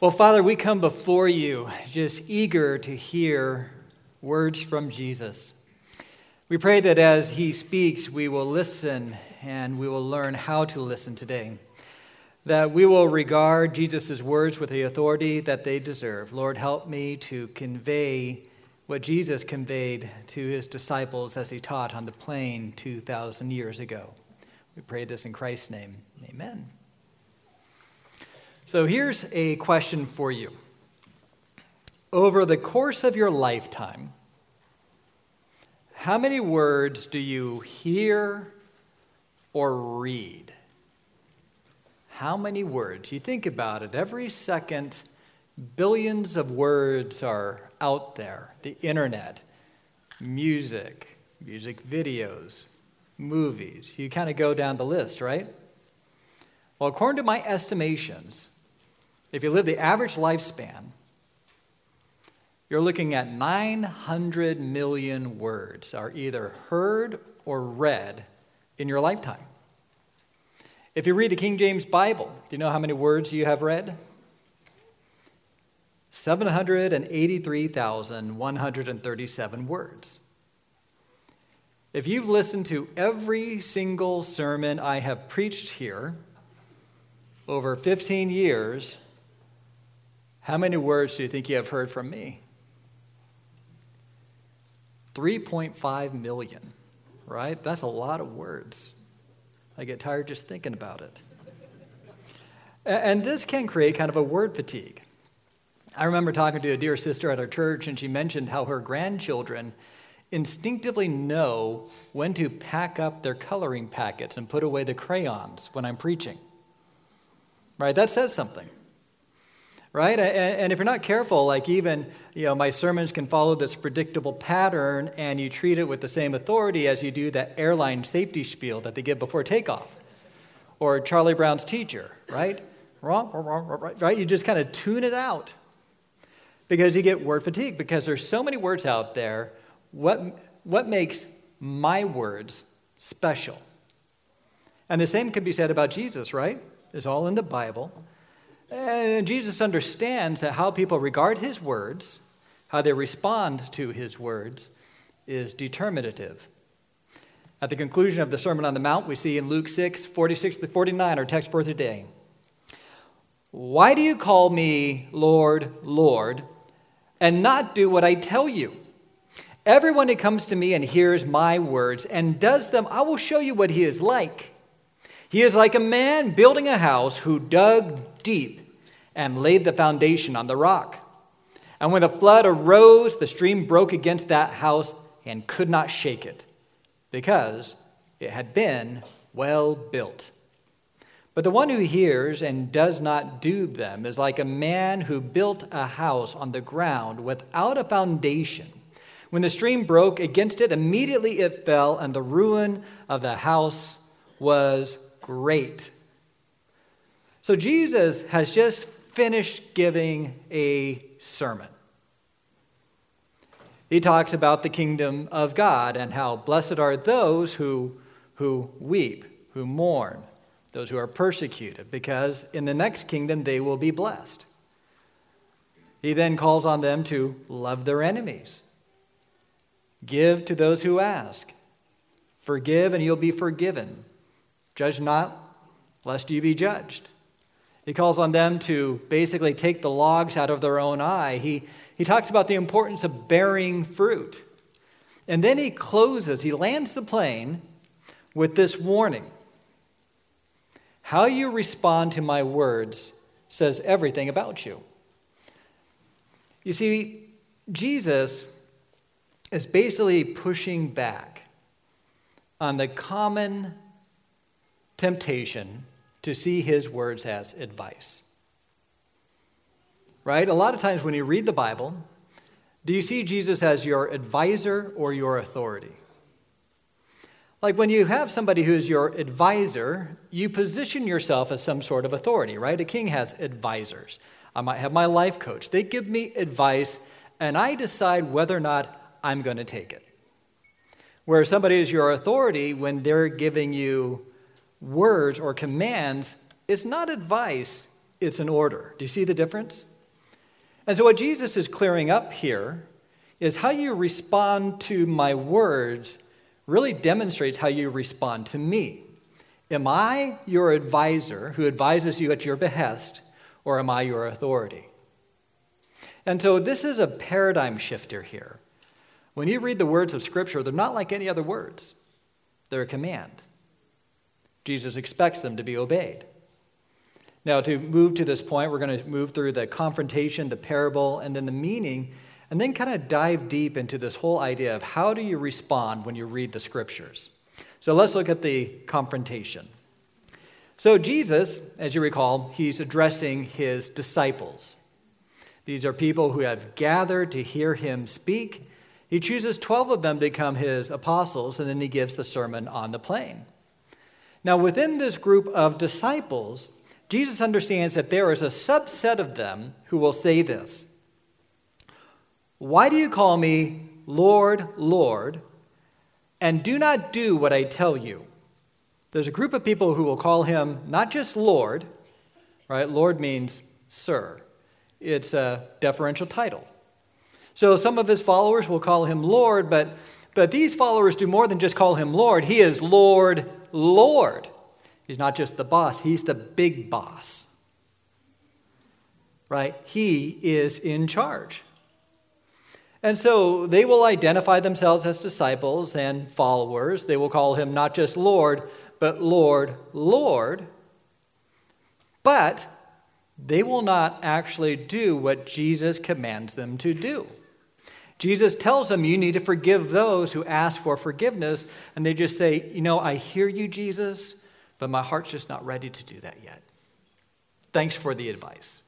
Well, Father, we come before you just eager to hear words from Jesus. We pray that as he speaks, we will listen and we will learn how to listen today. That we will regard Jesus' words with the authority that they deserve. Lord, help me to convey what Jesus conveyed to his disciples as he taught on the plain 2,000 years ago. We pray this in Christ's name. Amen. So here's a question for you. Over the course of your lifetime, how many words do you hear or read? How many words? You think about it, every second, billions of words are out there the internet, music, music videos, movies. You kind of go down the list, right? Well, according to my estimations, if you live the average lifespan, you're looking at 900 million words are either heard or read in your lifetime. If you read the King James Bible, do you know how many words you have read? 783,137 words. If you've listened to every single sermon I have preached here over 15 years, how many words do you think you have heard from me? 3.5 million, right? That's a lot of words. I get tired just thinking about it. And this can create kind of a word fatigue. I remember talking to a dear sister at our church, and she mentioned how her grandchildren instinctively know when to pack up their coloring packets and put away the crayons when I'm preaching. Right? That says something right? And if you're not careful, like even, you know, my sermons can follow this predictable pattern and you treat it with the same authority as you do that airline safety spiel that they give before takeoff or Charlie Brown's teacher, right? Right? You just kind of tune it out because you get word fatigue because there's so many words out there. What, what makes my words special? And the same could be said about Jesus, right? It's all in the Bible. And Jesus understands that how people regard his words, how they respond to his words, is determinative. At the conclusion of the Sermon on the Mount, we see in Luke 6 46 to 49, our text for today. Why do you call me Lord, Lord, and not do what I tell you? Everyone who comes to me and hears my words and does them, I will show you what he is like. He is like a man building a house who dug deep and laid the foundation on the rock. And when the flood arose, the stream broke against that house and could not shake it, because it had been well built. But the one who hears and does not do them is like a man who built a house on the ground without a foundation. When the stream broke against it, immediately it fell, and the ruin of the house was great. So Jesus has just finished giving a sermon. He talks about the kingdom of God and how blessed are those who, who weep, who mourn, those who are persecuted, because in the next kingdom they will be blessed. He then calls on them to love their enemies, give to those who ask, forgive and you'll be forgiven, judge not, lest you be judged. He calls on them to basically take the logs out of their own eye. He, he talks about the importance of bearing fruit. And then he closes, he lands the plane with this warning How you respond to my words says everything about you. You see, Jesus is basically pushing back on the common temptation to see his words as advice. Right? A lot of times when you read the Bible, do you see Jesus as your advisor or your authority? Like when you have somebody who's your advisor, you position yourself as some sort of authority, right? A king has advisors. I might have my life coach. They give me advice, and I decide whether or not I'm going to take it. Where somebody is your authority, when they're giving you words or commands is not advice, it's an order. Do you see the difference? And so, what Jesus is clearing up here is how you respond to my words really demonstrates how you respond to me. Am I your advisor who advises you at your behest, or am I your authority? And so, this is a paradigm shifter here. When you read the words of Scripture, they're not like any other words, they're a command. Jesus expects them to be obeyed. Now, to move to this point, we're going to move through the confrontation, the parable, and then the meaning, and then kind of dive deep into this whole idea of how do you respond when you read the scriptures. So let's look at the confrontation. So, Jesus, as you recall, he's addressing his disciples. These are people who have gathered to hear him speak. He chooses 12 of them to become his apostles, and then he gives the Sermon on the Plain. Now, within this group of disciples, Jesus understands that there is a subset of them who will say this Why do you call me Lord, Lord, and do not do what I tell you? There's a group of people who will call him not just Lord, right? Lord means sir, it's a deferential title. So some of his followers will call him Lord, but, but these followers do more than just call him Lord. He is Lord, Lord. He's not just the boss, he's the big boss. Right? He is in charge. And so they will identify themselves as disciples and followers. They will call him not just Lord, but Lord, Lord. But they will not actually do what Jesus commands them to do. Jesus tells them, You need to forgive those who ask for forgiveness. And they just say, You know, I hear you, Jesus, but my heart's just not ready to do that yet. Thanks for the advice.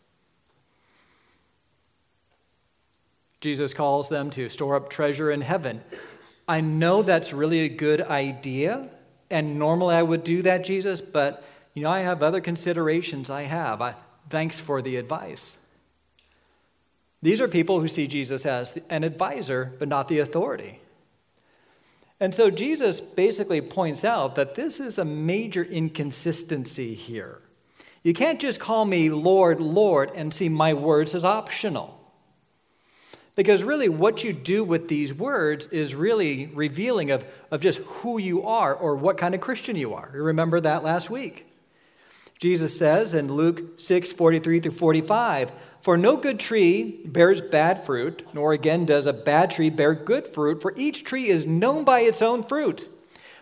Jesus calls them to store up treasure in heaven. I know that's really a good idea, and normally I would do that, Jesus, but you know, I have other considerations I have. I, thanks for the advice. These are people who see Jesus as an advisor, but not the authority. And so Jesus basically points out that this is a major inconsistency here. You can't just call me Lord, Lord, and see my words as optional. Because really, what you do with these words is really revealing of, of just who you are or what kind of Christian you are. You remember that last week. Jesus says in Luke 6 43 through 45, for no good tree bears bad fruit, nor again does a bad tree bear good fruit, for each tree is known by its own fruit.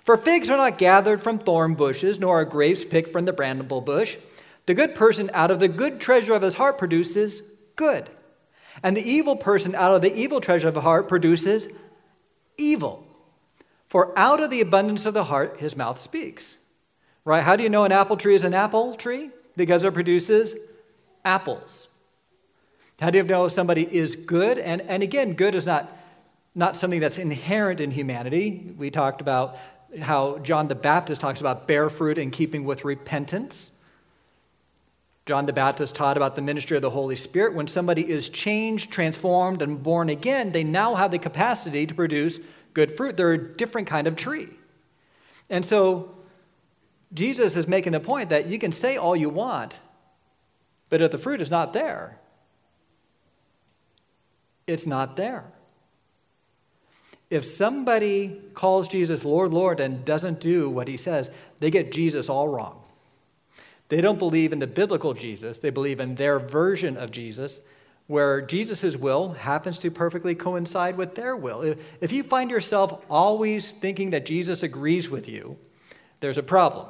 For figs are not gathered from thorn bushes, nor are grapes picked from the bramble bush. The good person out of the good treasure of his heart produces good, and the evil person out of the evil treasure of the heart produces evil. For out of the abundance of the heart his mouth speaks. Right? How do you know an apple tree is an apple tree? Because it produces apples. How do you know somebody is good? And, and again, good is not, not something that's inherent in humanity. We talked about how John the Baptist talks about bear fruit in keeping with repentance. John the Baptist taught about the ministry of the Holy Spirit. When somebody is changed, transformed, and born again, they now have the capacity to produce good fruit. They're a different kind of tree. And so Jesus is making the point that you can say all you want, but if the fruit is not there, it's not there. If somebody calls Jesus Lord, Lord, and doesn't do what he says, they get Jesus all wrong. They don't believe in the biblical Jesus, they believe in their version of Jesus, where Jesus' will happens to perfectly coincide with their will. If you find yourself always thinking that Jesus agrees with you, there's a problem.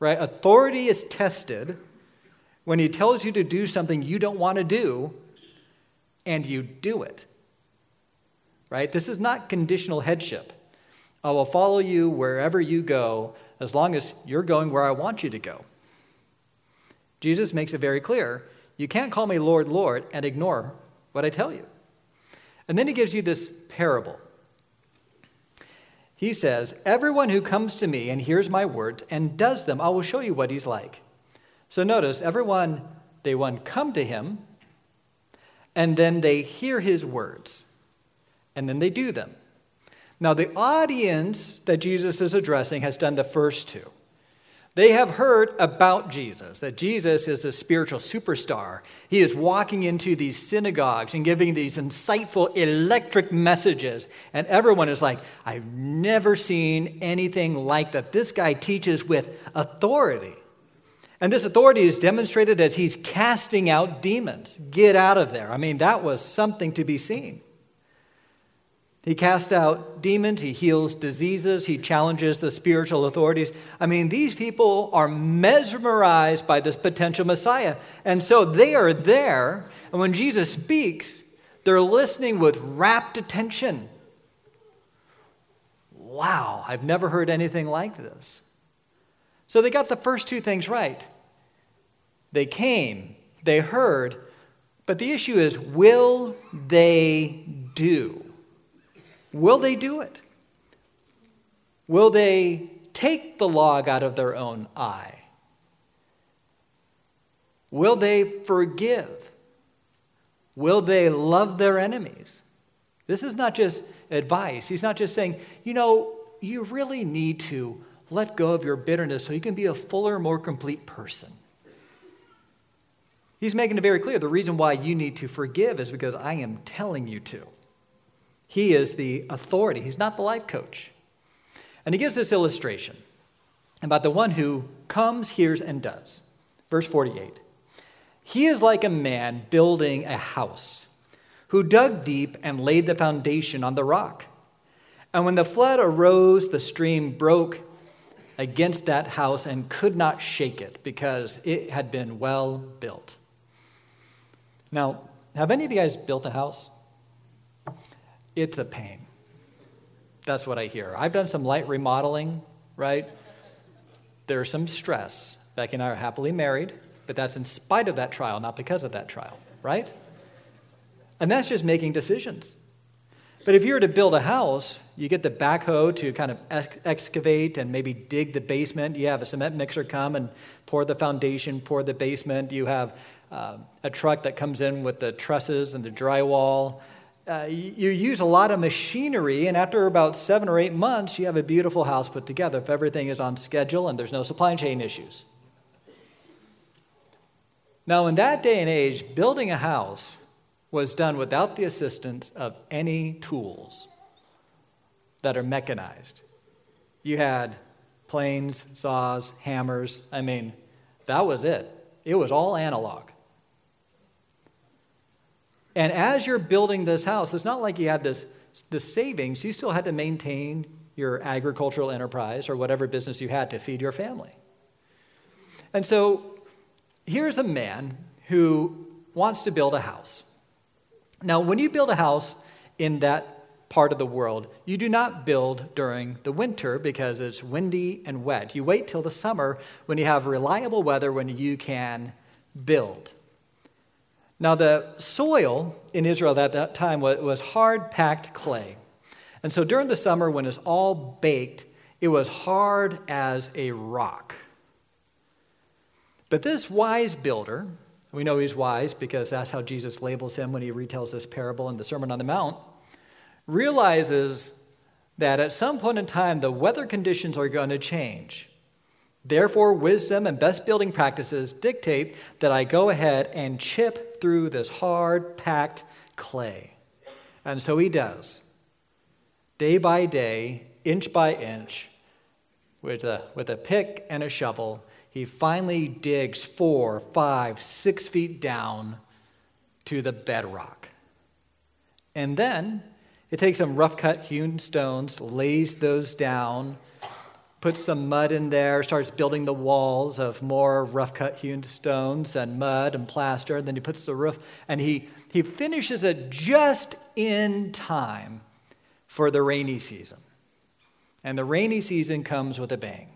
Right? Authority is tested when he tells you to do something you don't want to do and you do it. Right? This is not conditional headship. I will follow you wherever you go as long as you're going where I want you to go. Jesus makes it very clear you can't call me Lord, Lord and ignore what I tell you. And then he gives you this parable. He says, Everyone who comes to me and hears my words and does them, I will show you what he's like. So notice, everyone, they one come to him, and then they hear his words, and then they do them. Now, the audience that Jesus is addressing has done the first two. They have heard about Jesus, that Jesus is a spiritual superstar. He is walking into these synagogues and giving these insightful, electric messages. And everyone is like, I've never seen anything like that. This guy teaches with authority. And this authority is demonstrated as he's casting out demons. Get out of there. I mean, that was something to be seen. He casts out demons, he heals diseases, he challenges the spiritual authorities. I mean, these people are mesmerized by this potential Messiah. And so they are there, and when Jesus speaks, they're listening with rapt attention. Wow, I've never heard anything like this. So they got the first two things right. They came, they heard, but the issue is will they do? Will they do it? Will they take the log out of their own eye? Will they forgive? Will they love their enemies? This is not just advice. He's not just saying, you know, you really need to let go of your bitterness so you can be a fuller, more complete person. He's making it very clear the reason why you need to forgive is because I am telling you to. He is the authority, he's not the life coach. And he gives this illustration about the one who comes, hears, and does. Verse 48 He is like a man building a house who dug deep and laid the foundation on the rock. And when the flood arose, the stream broke against that house and could not shake it because it had been well built. Now, have any of you guys built a house? It's a pain. That's what I hear. I've done some light remodeling, right? There's some stress. Becky and I are happily married, but that's in spite of that trial, not because of that trial, right? And that's just making decisions. But if you were to build a house, you get the backhoe to kind of excavate and maybe dig the basement. You have a cement mixer come and pour the foundation, pour the basement. You have uh, a truck that comes in with the trusses and the drywall uh, you use a lot of machinery, and after about seven or eight months, you have a beautiful house put together if everything is on schedule and there's no supply chain issues. Now, in that day and age, building a house was done without the assistance of any tools that are mechanized. You had planes, saws, hammers. I mean, that was it. It was all analog. And as you're building this house, it's not like you had this, this savings. You still had to maintain your agricultural enterprise or whatever business you had to feed your family. And so here's a man who wants to build a house. Now, when you build a house in that part of the world, you do not build during the winter because it's windy and wet. You wait till the summer when you have reliable weather when you can build. Now, the soil in Israel at that time was hard packed clay. And so during the summer, when it's all baked, it was hard as a rock. But this wise builder, we know he's wise because that's how Jesus labels him when he retells this parable in the Sermon on the Mount, realizes that at some point in time the weather conditions are going to change. Therefore, wisdom and best building practices dictate that I go ahead and chip through this hard, packed clay. And so he does. Day by day, inch by inch, with a, with a pick and a shovel, he finally digs four, five, six feet down to the bedrock. And then it takes some rough cut hewn stones, lays those down puts some mud in there, starts building the walls of more rough cut hewn stones and mud and plaster. And then he puts the roof, and he, he finishes it just in time for the rainy season. And the rainy season comes with a bang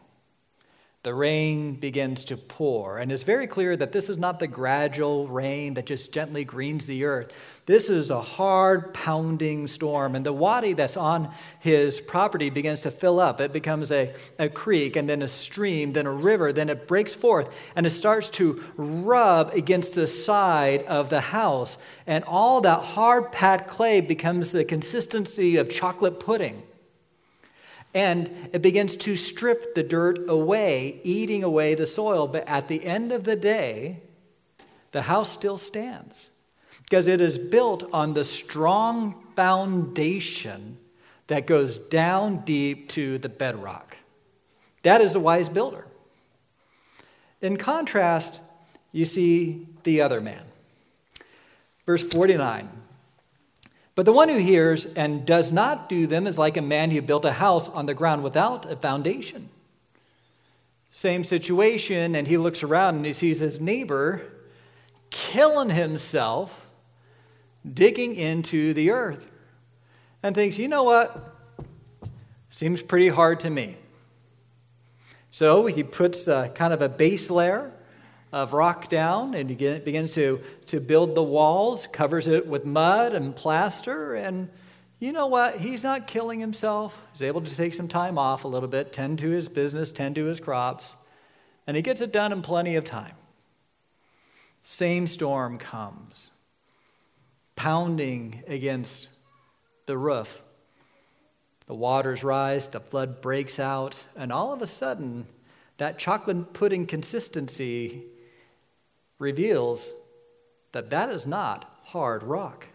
the rain begins to pour. And it's very clear that this is not the gradual rain that just gently greens the earth. This is a hard pounding storm. And the wadi that's on his property begins to fill up. It becomes a, a creek, and then a stream, then a river, then it breaks forth, and it starts to rub against the side of the house. And all that hard packed clay becomes the consistency of chocolate pudding. And it begins to strip the dirt away, eating away the soil. But at the end of the day, the house still stands because it is built on the strong foundation that goes down deep to the bedrock. That is a wise builder. In contrast, you see the other man. Verse 49 But the one who hears and does not do them is like a man who built a house on the ground without a foundation. Same situation, and he looks around and he sees his neighbor killing himself digging into the earth and thinks, you know what? Seems pretty hard to me. So he puts a, kind of a base layer of rock down and he begins to, to build the walls, covers it with mud and plaster. And you know what? He's not killing himself. He's able to take some time off a little bit, tend to his business, tend to his crops, and he gets it done in plenty of time. Same storm comes, pounding against the roof. The waters rise, the flood breaks out, and all of a sudden, that chocolate pudding consistency reveals that that is not hard rock.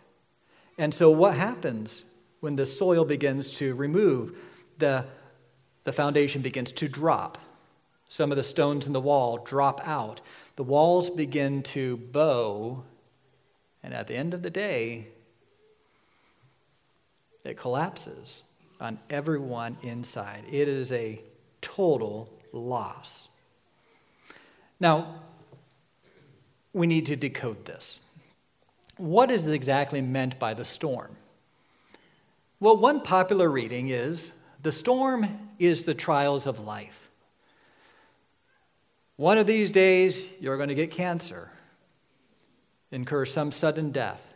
And so, what happens when the soil begins to remove? The, the foundation begins to drop. Some of the stones in the wall drop out. The walls begin to bow. And at the end of the day, it collapses on everyone inside. It is a total loss. Now, we need to decode this. What is exactly meant by the storm? Well, one popular reading is the storm is the trials of life. One of these days, you're going to get cancer, incur some sudden death.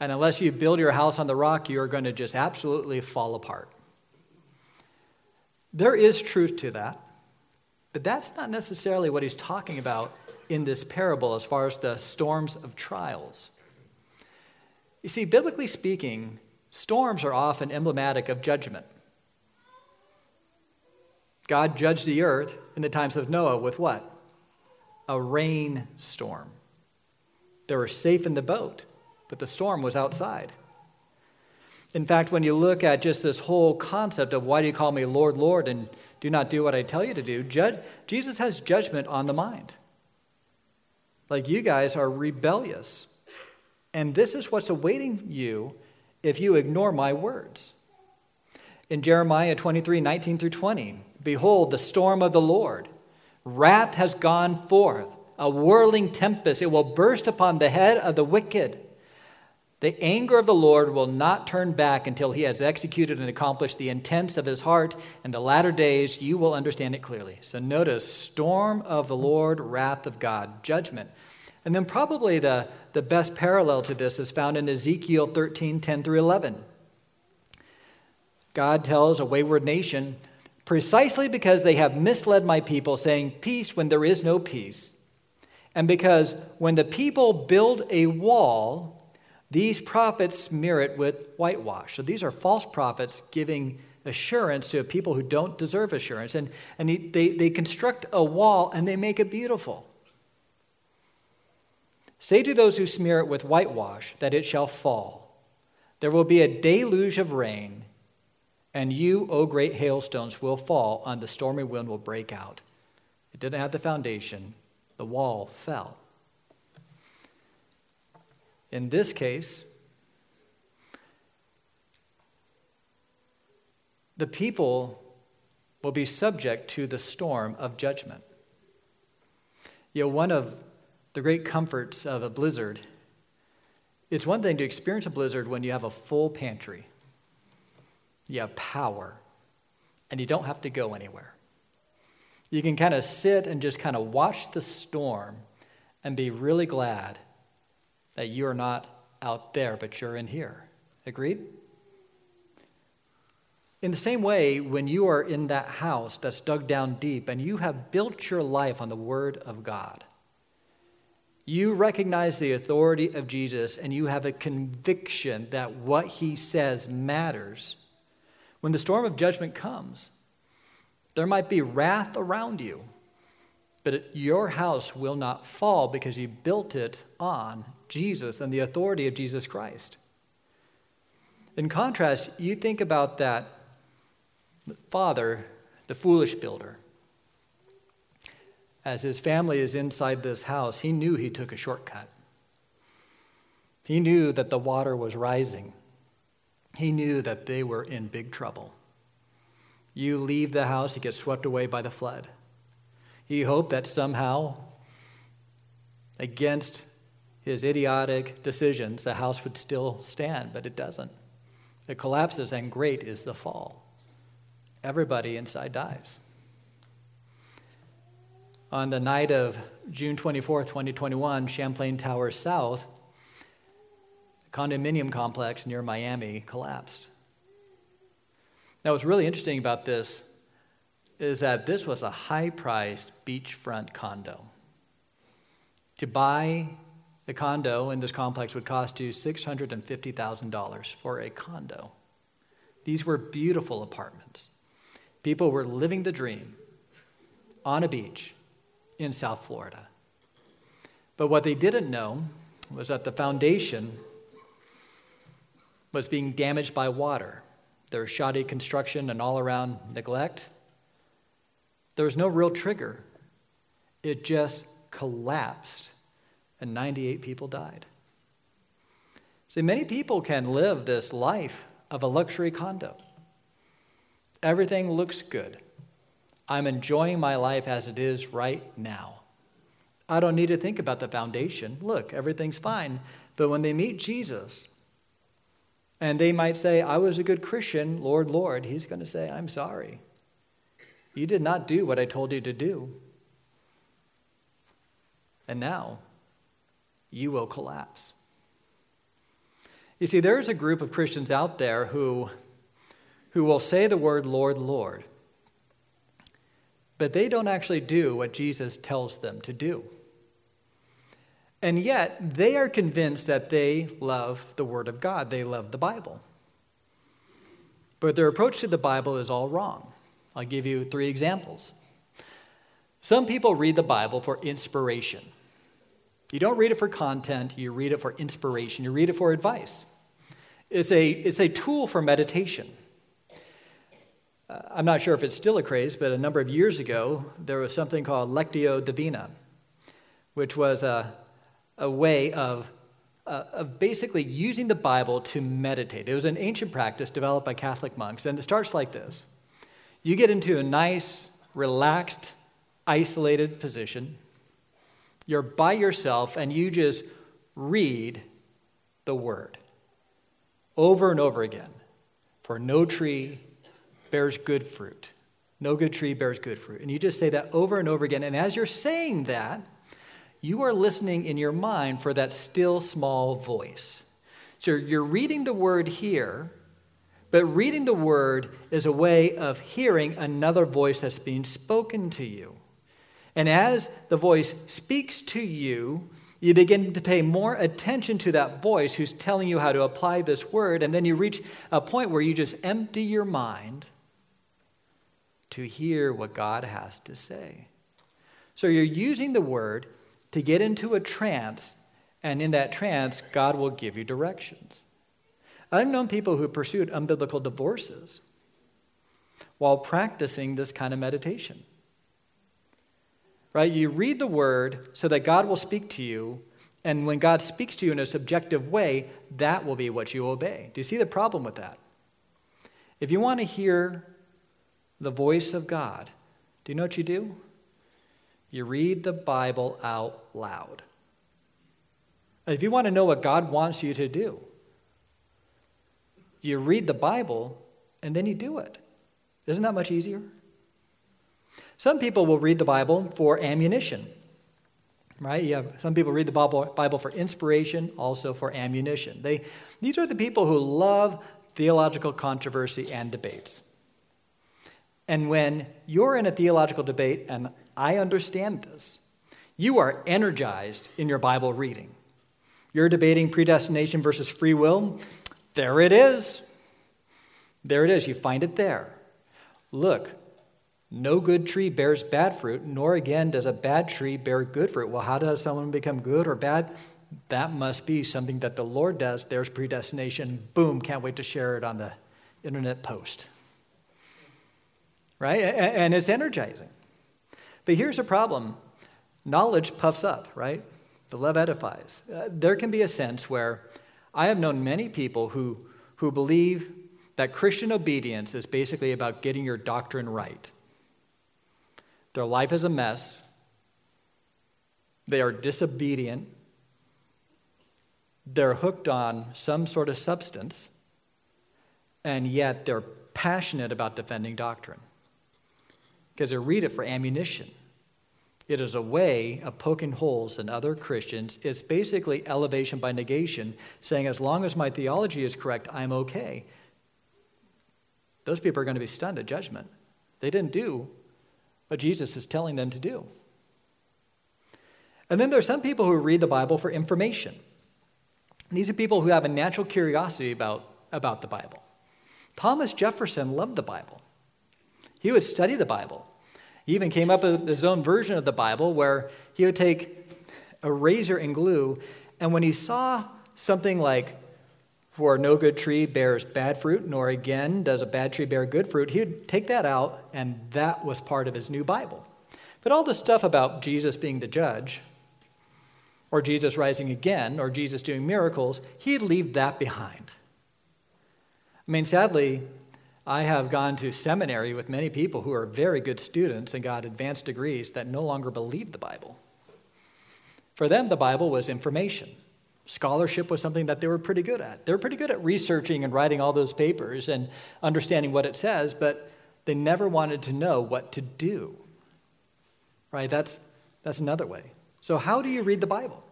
And unless you build your house on the rock, you're going to just absolutely fall apart. There is truth to that, but that's not necessarily what he's talking about in this parable as far as the storms of trials. You see, biblically speaking, storms are often emblematic of judgment. God judged the earth in the times of Noah with what? A rainstorm. They were safe in the boat but the storm was outside. In fact, when you look at just this whole concept of why do you call me Lord, Lord, and do not do what I tell you to do, Jesus has judgment on the mind. Like you guys are rebellious. And this is what's awaiting you if you ignore my words. In Jeremiah 23 19 through 20, behold, the storm of the Lord, wrath has gone forth, a whirling tempest. It will burst upon the head of the wicked. The anger of the Lord will not turn back until he has executed and accomplished the intents of his heart. In the latter days, you will understand it clearly. So notice storm of the Lord, wrath of God, judgment. And then probably the, the best parallel to this is found in Ezekiel 13 10 through 11. God tells a wayward nation, precisely because they have misled my people, saying, Peace when there is no peace. And because when the people build a wall, these prophets smear it with whitewash. So these are false prophets giving assurance to people who don't deserve assurance. And, and they, they construct a wall and they make it beautiful. Say to those who smear it with whitewash that it shall fall. There will be a deluge of rain, and you, O great hailstones, will fall, and the stormy wind will break out. It didn't have the foundation, the wall fell. In this case, the people will be subject to the storm of judgment. You know, one of the great comforts of a blizzard it's one thing to experience a blizzard when you have a full pantry, you have power, and you don't have to go anywhere. You can kind of sit and just kind of watch the storm and be really glad that you're not out there, but you're in here. Agreed? In the same way, when you are in that house that's dug down deep and you have built your life on the Word of God, you recognize the authority of Jesus and you have a conviction that what He says matters. When the storm of judgment comes, there might be wrath around you, but it, your house will not fall because you built it on Jesus and the authority of Jesus Christ. In contrast, you think about that father, the foolish builder. As his family is inside this house, he knew he took a shortcut. He knew that the water was rising. He knew that they were in big trouble. You leave the house, you get swept away by the flood. He hoped that somehow, against his idiotic decisions, the house would still stand, but it doesn't. It collapses, and great is the fall. Everybody inside dies. On the night of June 24, 2021, Champlain Towers South, condominium complex near Miami collapsed. Now, what's really interesting about this is that this was a high priced beachfront condo. To buy a condo in this complex would cost you $650,000 for a condo. These were beautiful apartments. People were living the dream on a beach in South Florida. But what they didn't know was that the foundation was being damaged by water. There was shoddy construction and all around neglect. There was no real trigger. It just collapsed, and 98 people died. See, many people can live this life of a luxury condo. Everything looks good. I'm enjoying my life as it is right now. I don't need to think about the foundation. Look, everything's fine. But when they meet Jesus, and they might say, I was a good Christian, Lord, Lord, he's going to say, I'm sorry. You did not do what I told you to do. And now you will collapse. You see, there's a group of Christians out there who, who will say the word Lord, Lord, but they don't actually do what Jesus tells them to do. And yet, they are convinced that they love the Word of God, they love the Bible. But their approach to the Bible is all wrong. I'll give you three examples. Some people read the Bible for inspiration. You don't read it for content, you read it for inspiration, you read it for advice. It's a, it's a tool for meditation. Uh, I'm not sure if it's still a craze, but a number of years ago, there was something called Lectio Divina, which was a, a way of, uh, of basically using the Bible to meditate. It was an ancient practice developed by Catholic monks, and it starts like this you get into a nice, relaxed, isolated position. You're by yourself, and you just read the word over and over again. For no tree bears good fruit. No good tree bears good fruit. And you just say that over and over again. And as you're saying that, you are listening in your mind for that still small voice. So you're reading the word here, but reading the word is a way of hearing another voice that's being spoken to you. And as the voice speaks to you, you begin to pay more attention to that voice who's telling you how to apply this word, and then you reach a point where you just empty your mind to hear what God has to say. So you're using the word to get into a trance, and in that trance, God will give you directions. I've known people who pursued unbiblical divorces while practicing this kind of meditation. Right? You read the word so that God will speak to you, and when God speaks to you in a subjective way, that will be what you obey. Do you see the problem with that? If you want to hear the voice of God, do you know what you do? You read the Bible out loud. If you want to know what God wants you to do, you read the Bible and then you do it. Isn't that much easier? Some people will read the Bible for ammunition, right? You have, some people read the Bible, for inspiration, also for ammunition. They, these are the people who love theological controversy and debates. And when you're in a theological debate, and I understand this, you are energized in your Bible reading. You're debating predestination versus free will. There it is. There it is, you find it there. Look, no good tree bears bad fruit, nor again does a bad tree bear good fruit. Well, how does someone become good or bad? That must be something that the Lord does. There's predestination. Boom, can't wait to share it on the internet post. Right? And it's energizing. But here's a problem knowledge puffs up, right? The love edifies. Uh, there can be a sense where I have known many people who, who believe that Christian obedience is basically about getting your doctrine right. Their life is a mess. They are disobedient. They're hooked on some sort of substance, and yet they're passionate about defending doctrine because they read it for ammunition. It is a way of poking holes in other Christians. It's basically elevation by negation, saying, as long as my theology is correct, I'm okay. Those people are going to be stunned at judgment. They didn't do what Jesus is telling them to do. And then there are some people who read the Bible for information. These are people who have a natural curiosity about, about the Bible. Thomas Jefferson loved the Bible. He would study the Bible. He even came up with his own version of the Bible where he would take a razor and glue, and when he saw something like, for no good tree bears bad fruit, nor again does a bad tree bear good fruit, he would take that out, and that was part of his new Bible. But all the stuff about Jesus being the judge, or Jesus rising again, or Jesus doing miracles, he'd leave that behind. I mean, sadly, I have gone to seminary with many people who are very good students and got advanced degrees that no longer believe the Bible. For them, the Bible was information. Scholarship was something that they were pretty good at. They were pretty good at researching and writing all those papers and understanding what it says, but they never wanted to know what to do. Right? That's, that's another way. So, how do you read the Bible?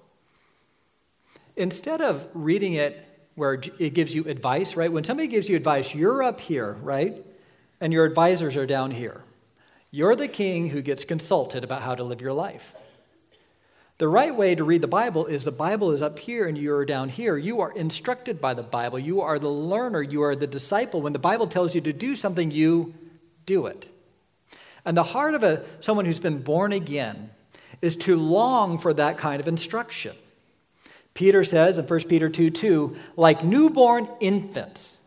Instead of reading it where it gives you advice, right? When somebody gives you advice, you're up here, right? And your advisors are down here. You're the king who gets consulted about how to live your life. The right way to read the Bible is the Bible is up here and you're down here. You are instructed by the Bible. You are the learner. You are the disciple. When the Bible tells you to do something, you do it. And the heart of a, someone who's been born again is to long for that kind of instruction. Peter says in 1 Peter 2 2, like newborn infants,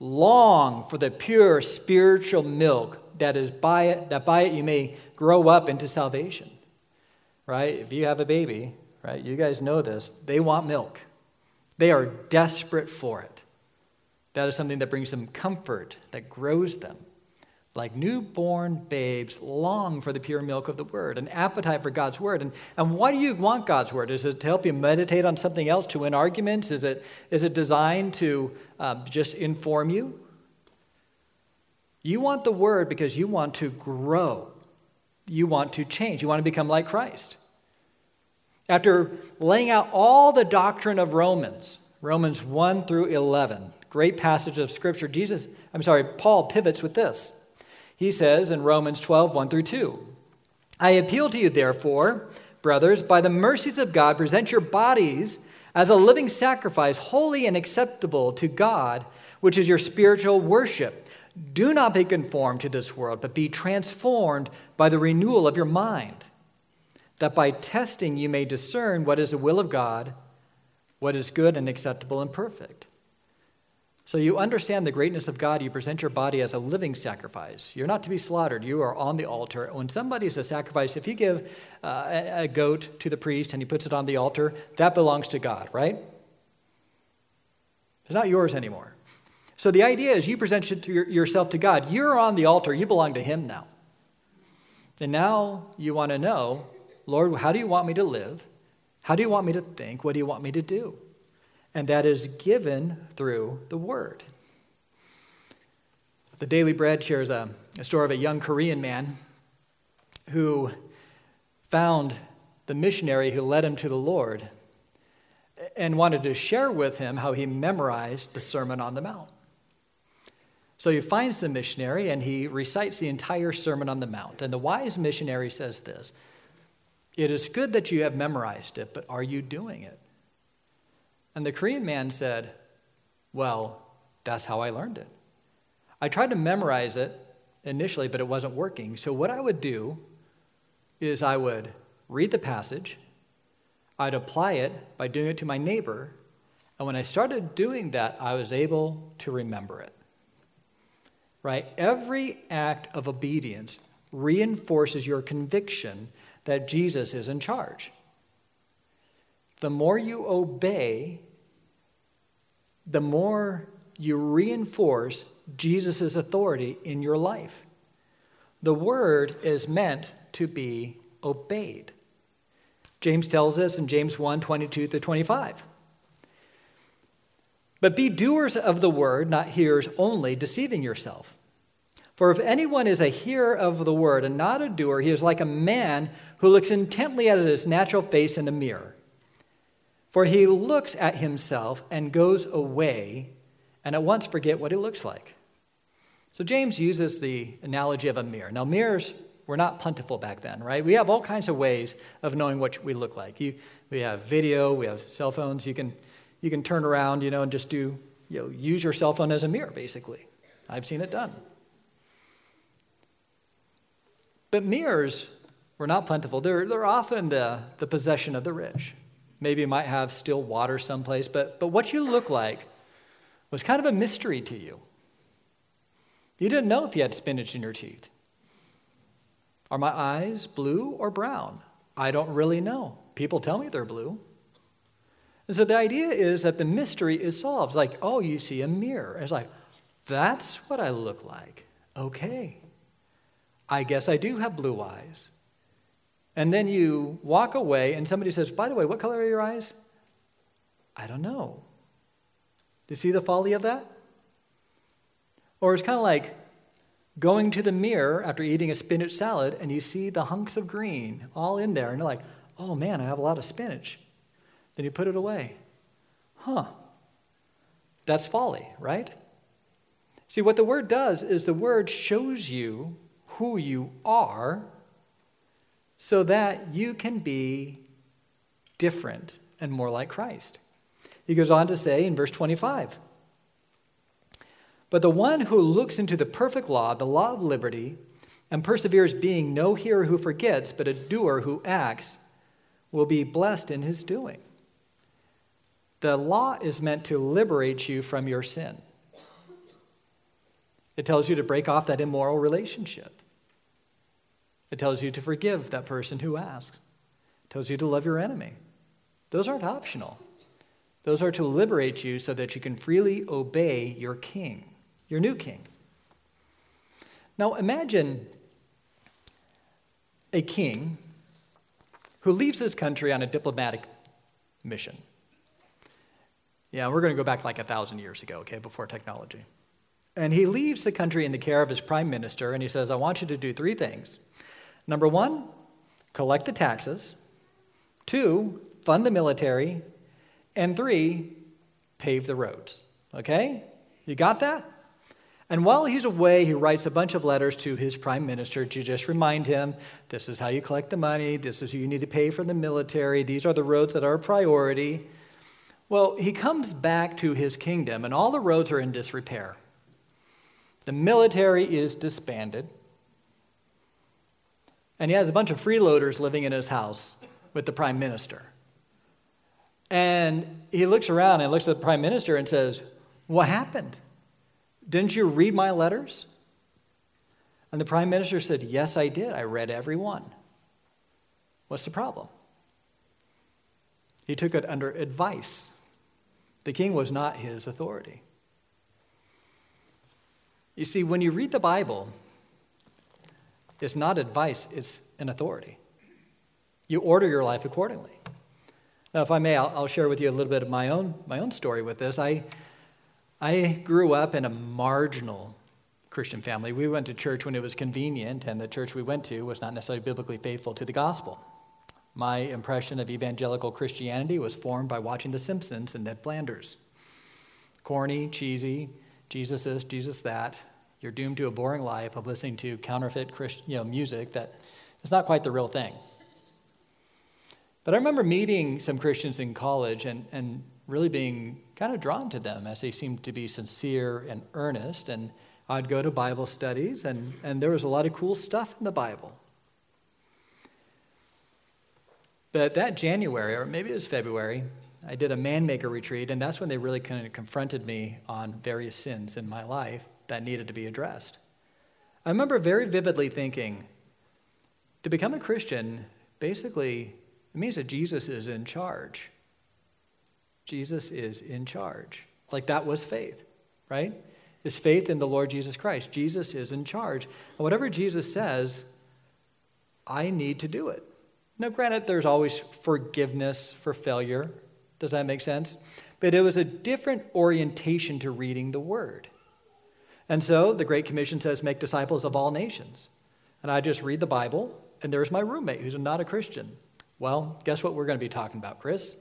long for the pure spiritual milk that is by it, that by it you may grow up into salvation. Right? If you have a baby, right, you guys know this, they want milk. They are desperate for it. That is something that brings them comfort, that grows them like newborn babes, long for the pure milk of the word, an appetite for God's word. And, and why do you want God's word? Is it to help you meditate on something else, to win arguments? Is it, is it designed to uh, just inform you? You want the word because you want to grow, you want to change, you want to become like Christ. After laying out all the doctrine of Romans, Romans 1 through 11, great passage of scripture, Jesus, I'm sorry, Paul pivots with this. He says in Romans 12, 1 through 2, I appeal to you, therefore, brothers, by the mercies of God, present your bodies as a living sacrifice, holy and acceptable to God, which is your spiritual worship. Do not be conformed to this world, but be transformed by the renewal of your mind, that by testing you may discern what is the will of God, what is good and acceptable and perfect. So you understand the greatness of God. You present your body as a living sacrifice. You're not to be slaughtered. You are on the altar. When somebody is a sacrifice, if you give uh, a, a goat to the priest and he puts it on the altar, that belongs to God, right? It's not yours anymore. So the idea is you present yourself to God. You're on the altar. You belong to Him now. And now you want to know, Lord, how do you want me to live? How do you want me to think? What do you want me to do? And that is given through the Word. The Daily Bread shares a, a story of a young Korean man who found the missionary who led him to the Lord and wanted to share with him how he memorized the Sermon on the Mount. So he finds the missionary and he recites the entire Sermon on the Mount. And the wise missionary says this It is good that you have memorized it, but are you doing it? And the Korean man said, Well, that's how I learned it. I tried to memorize it initially, but it wasn't working. So, what I would do is I would read the passage, I'd apply it by doing it to my neighbor, and when I started doing that, I was able to remember it. Right? Every act of obedience reinforces your conviction that Jesus is in charge. The more you obey, the more you reinforce Jesus' authority in your life. The word is meant to be obeyed. James tells us in James 1 22 to 25. But be doers of the word, not hearers only, deceiving yourself. For if anyone is a hearer of the word and not a doer, he is like a man who looks intently at his natural face in a mirror. For he looks at himself and goes away and at once forget what he looks like. So James uses the analogy of a mirror. Now, mirrors were not plentiful back then, right? We have all kinds of ways of knowing what we look like. You, we have video, we have cell phones. You can, you can turn around, you know, and just do, you know, use your cell phone as a mirror, basically. I've seen it done. But mirrors were not plentiful. They're, they're often the, the possession of the rich. Maybe might have still water someplace, but, but what you look like was kind of a mystery to you. You didn't know if you had spinach in your teeth. Are my eyes blue or brown? I don't really know. People tell me they're blue. And so the idea is that the mystery is solved. It's like, oh, you see a mirror. It's like, that's what I look like. Okay. I guess I do have blue eyes. And then you walk away, and somebody says, By the way, what color are your eyes? I don't know. Do you see the folly of that? Or it's kind of like going to the mirror after eating a spinach salad, and you see the hunks of green all in there, and you're like, Oh man, I have a lot of spinach. Then you put it away. Huh. That's folly, right? See, what the word does is the word shows you who you are so that you can be different and more like Christ. He goes on to say in verse 25 But the one who looks into the perfect law, the law of liberty, and perseveres, being no hearer who forgets, but a doer who acts, will be blessed in his doing. The law is meant to liberate you from your sin. It tells you to break off that immoral relationship. It tells you to forgive that person who asks. It tells you to love your enemy. Those aren't optional. Those are to liberate you so that you can freely obey your king, your new king. Now imagine a king who leaves his country on a diplomatic mission. Yeah, we're going to go back like a thousand years ago, okay, before technology. And he leaves the country in the care of his prime minister, and he says, I want you to do three things. Number one, collect the taxes. Two, fund the military. And three, pave the roads. Okay? You got that? And while he's away, he writes a bunch of letters to his prime minister to just remind him this is how you collect the money, this is who you need to pay for the military, these are the roads that are a priority. Well, he comes back to his kingdom, and all the roads are in disrepair. The military is disbanded. And he has a bunch of freeloaders living in his house with the prime minister. And he looks around and looks at the prime minister and says, What happened? Didn't you read my letters? And the prime minister said, Yes, I did. I read every one. What's the problem? He took it under advice. The king was not his authority. You see, when you read the Bible, it's not advice, it's an authority. You order your life accordingly. Now, if I may, I'll, I'll, share with you a little bit of my own, my own story with this. I, I grew up in a marginal Christian family. We went to church when it was convenient, and the church we went to was not necessarily biblically faithful to the gospel. My impression of evangelical Christianity was formed by watching The Simpsons and Ned Flanders. Corny, cheesy, Jesus this, Jesus that, you're doomed to a boring life of listening to counterfeit Christian, you know, music that is not quite the real thing. But I remember meeting some Christians in college and, and really being kind of drawn to them as they seemed to be sincere and earnest. And I'd go to Bible studies, and, and there was a lot of cool stuff in the Bible. But that January, or maybe it was February, I did a man maker retreat, and that's when they really kind of confronted me on various sins in my life that needed to be addressed. I remember very vividly thinking to become a Christian, basically, it means that Jesus is in charge. Jesus is in charge. Like that was faith, right? Is faith in the Lord Jesus Christ. Jesus is in charge. And whatever Jesus says, I need to do it. Now, granted, there's always forgiveness for failure, does that make sense? But it was a different orientation to reading the word. And so the Great Commission says, make disciples of all nations. And I just read the Bible, and there's my roommate who's not a Christian. Well, guess what we're going to be talking about, Chris?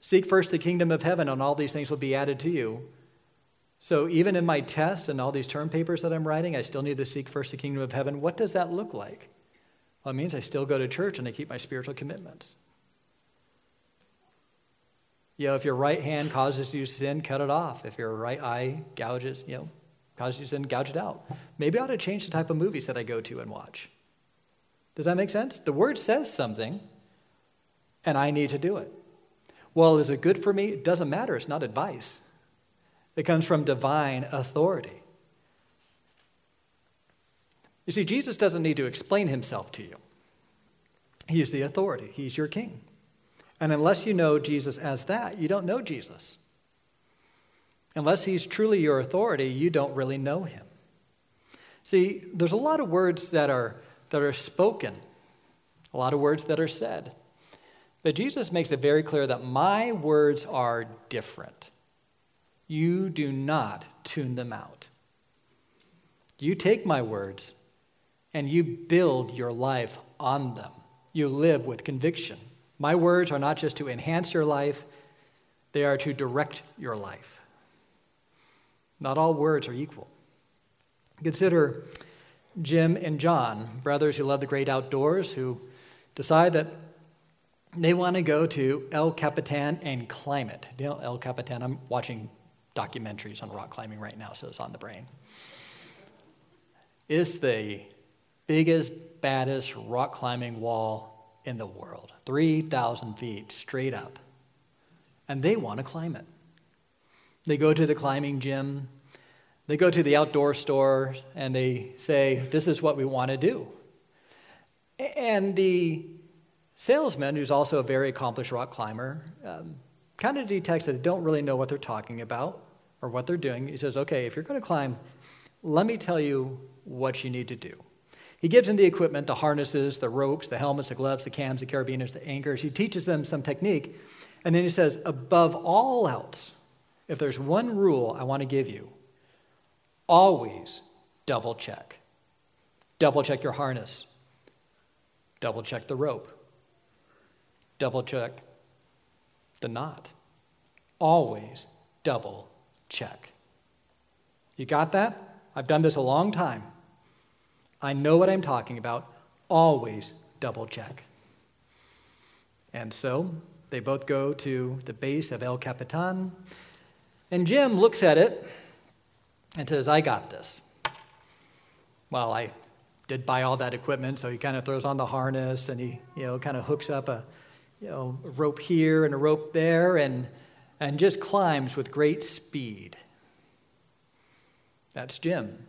Seek first the kingdom of heaven, and all these things will be added to you. So, even in my test and all these term papers that I'm writing, I still need to seek first the kingdom of heaven. What does that look like? Well, it means I still go to church and I keep my spiritual commitments. You know, if your right hand causes you sin, cut it off. If your right eye gouges, you know, causes you sin, gouge it out. Maybe I ought to change the type of movies that I go to and watch. Does that make sense? The word says something, and I need to do it. Well, is it good for me? It doesn't matter. It's not advice, it comes from divine authority. You see, Jesus doesn't need to explain himself to you, He is the authority, He's your king. And unless you know Jesus as that, you don't know Jesus. Unless he's truly your authority, you don't really know him. See, there's a lot of words that are, that are spoken, a lot of words that are said. But Jesus makes it very clear that my words are different. You do not tune them out. You take my words and you build your life on them. You live with conviction. My words are not just to enhance your life, they are to direct your life. Not all words are equal. Consider Jim and John, brothers who love the great outdoors, who decide that they want to go to El Capitan and climb it. You know, El Capitan, I'm watching documentaries on rock climbing right now, so it's on the brain. It's the biggest, baddest rock climbing wall in the world 3,000 feet straight up. And they want to climb it. They go to the climbing gym, they go to the outdoor store, and they say, This is what we want to do. And the salesman, who's also a very accomplished rock climber, um, kind of detects that they don't really know what they're talking about or what they're doing. He says, Okay, if you're going to climb, let me tell you what you need to do. He gives them the equipment, the harnesses, the ropes, the helmets, the gloves, the cams, the carabiners, the anchors. He teaches them some technique. And then he says, above all else, if there's one rule I want to give you, always double check. Double check your harness. Double check the rope. Double check the knot. Always double check. You got that? I've done this a long time. I know what I'm talking about. Always double check. And so they both go to the base of El Capitan, and Jim looks at it and says, I got this. Well, I did buy all that equipment, so he kind of throws on the harness and he, you know, kind of hooks up a, you know, a rope here and a rope there and, and just climbs with great speed. That's Jim.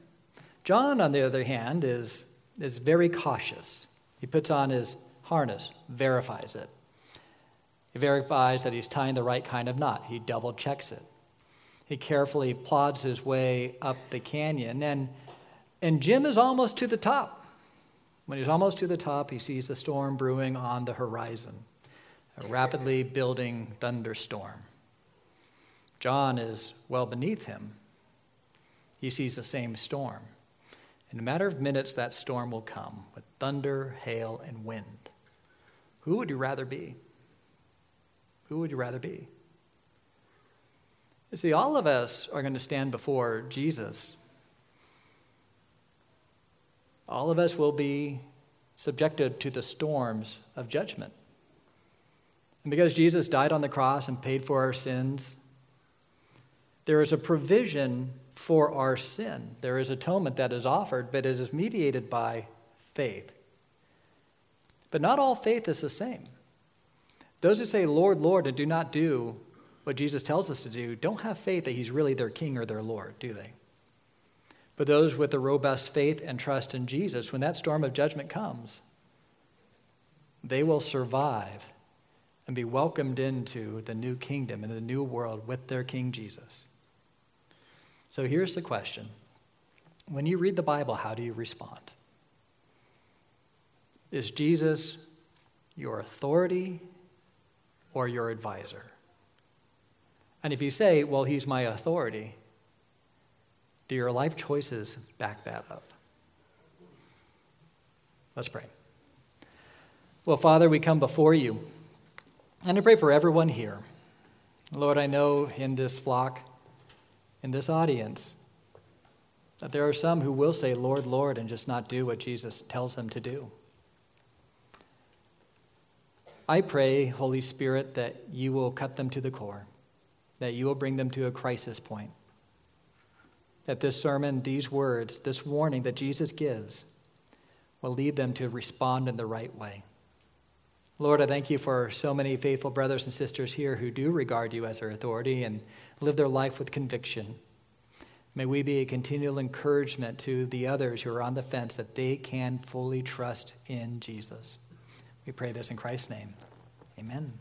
John, on the other hand, is, is very cautious. He puts on his harness, verifies it. He verifies that he's tying the right kind of knot. He double checks it. He carefully plods his way up the canyon, and, and Jim is almost to the top. When he's almost to the top, he sees a storm brewing on the horizon, a rapidly building thunderstorm. John is well beneath him. He sees the same storm. In a matter of minutes, that storm will come with thunder, hail, and wind. Who would you rather be? Who would you rather be? You see, all of us are going to stand before Jesus. All of us will be subjected to the storms of judgment. And because Jesus died on the cross and paid for our sins, There is a provision for our sin. There is atonement that is offered, but it is mediated by faith. But not all faith is the same. Those who say, Lord, Lord, and do not do what Jesus tells us to do, don't have faith that he's really their king or their Lord, do they? But those with a robust faith and trust in Jesus, when that storm of judgment comes, they will survive and be welcomed into the new kingdom and the new world with their King Jesus. So here's the question When you read the Bible, how do you respond? Is Jesus your authority or your advisor? And if you say, well, he's my authority, do your life choices back that up? Let's pray. Well, Father, we come before you, and I pray for everyone here. Lord, I know in this flock, in this audience, that there are some who will say, Lord, Lord, and just not do what Jesus tells them to do. I pray, Holy Spirit, that you will cut them to the core, that you will bring them to a crisis point that this sermon, these words, this warning that Jesus gives will lead them to respond in the right way. Lord, I thank you for so many faithful brothers and sisters here who do regard you as their authority and live their life with conviction. May we be a continual encouragement to the others who are on the fence that they can fully trust in Jesus. We pray this in Christ's name. Amen.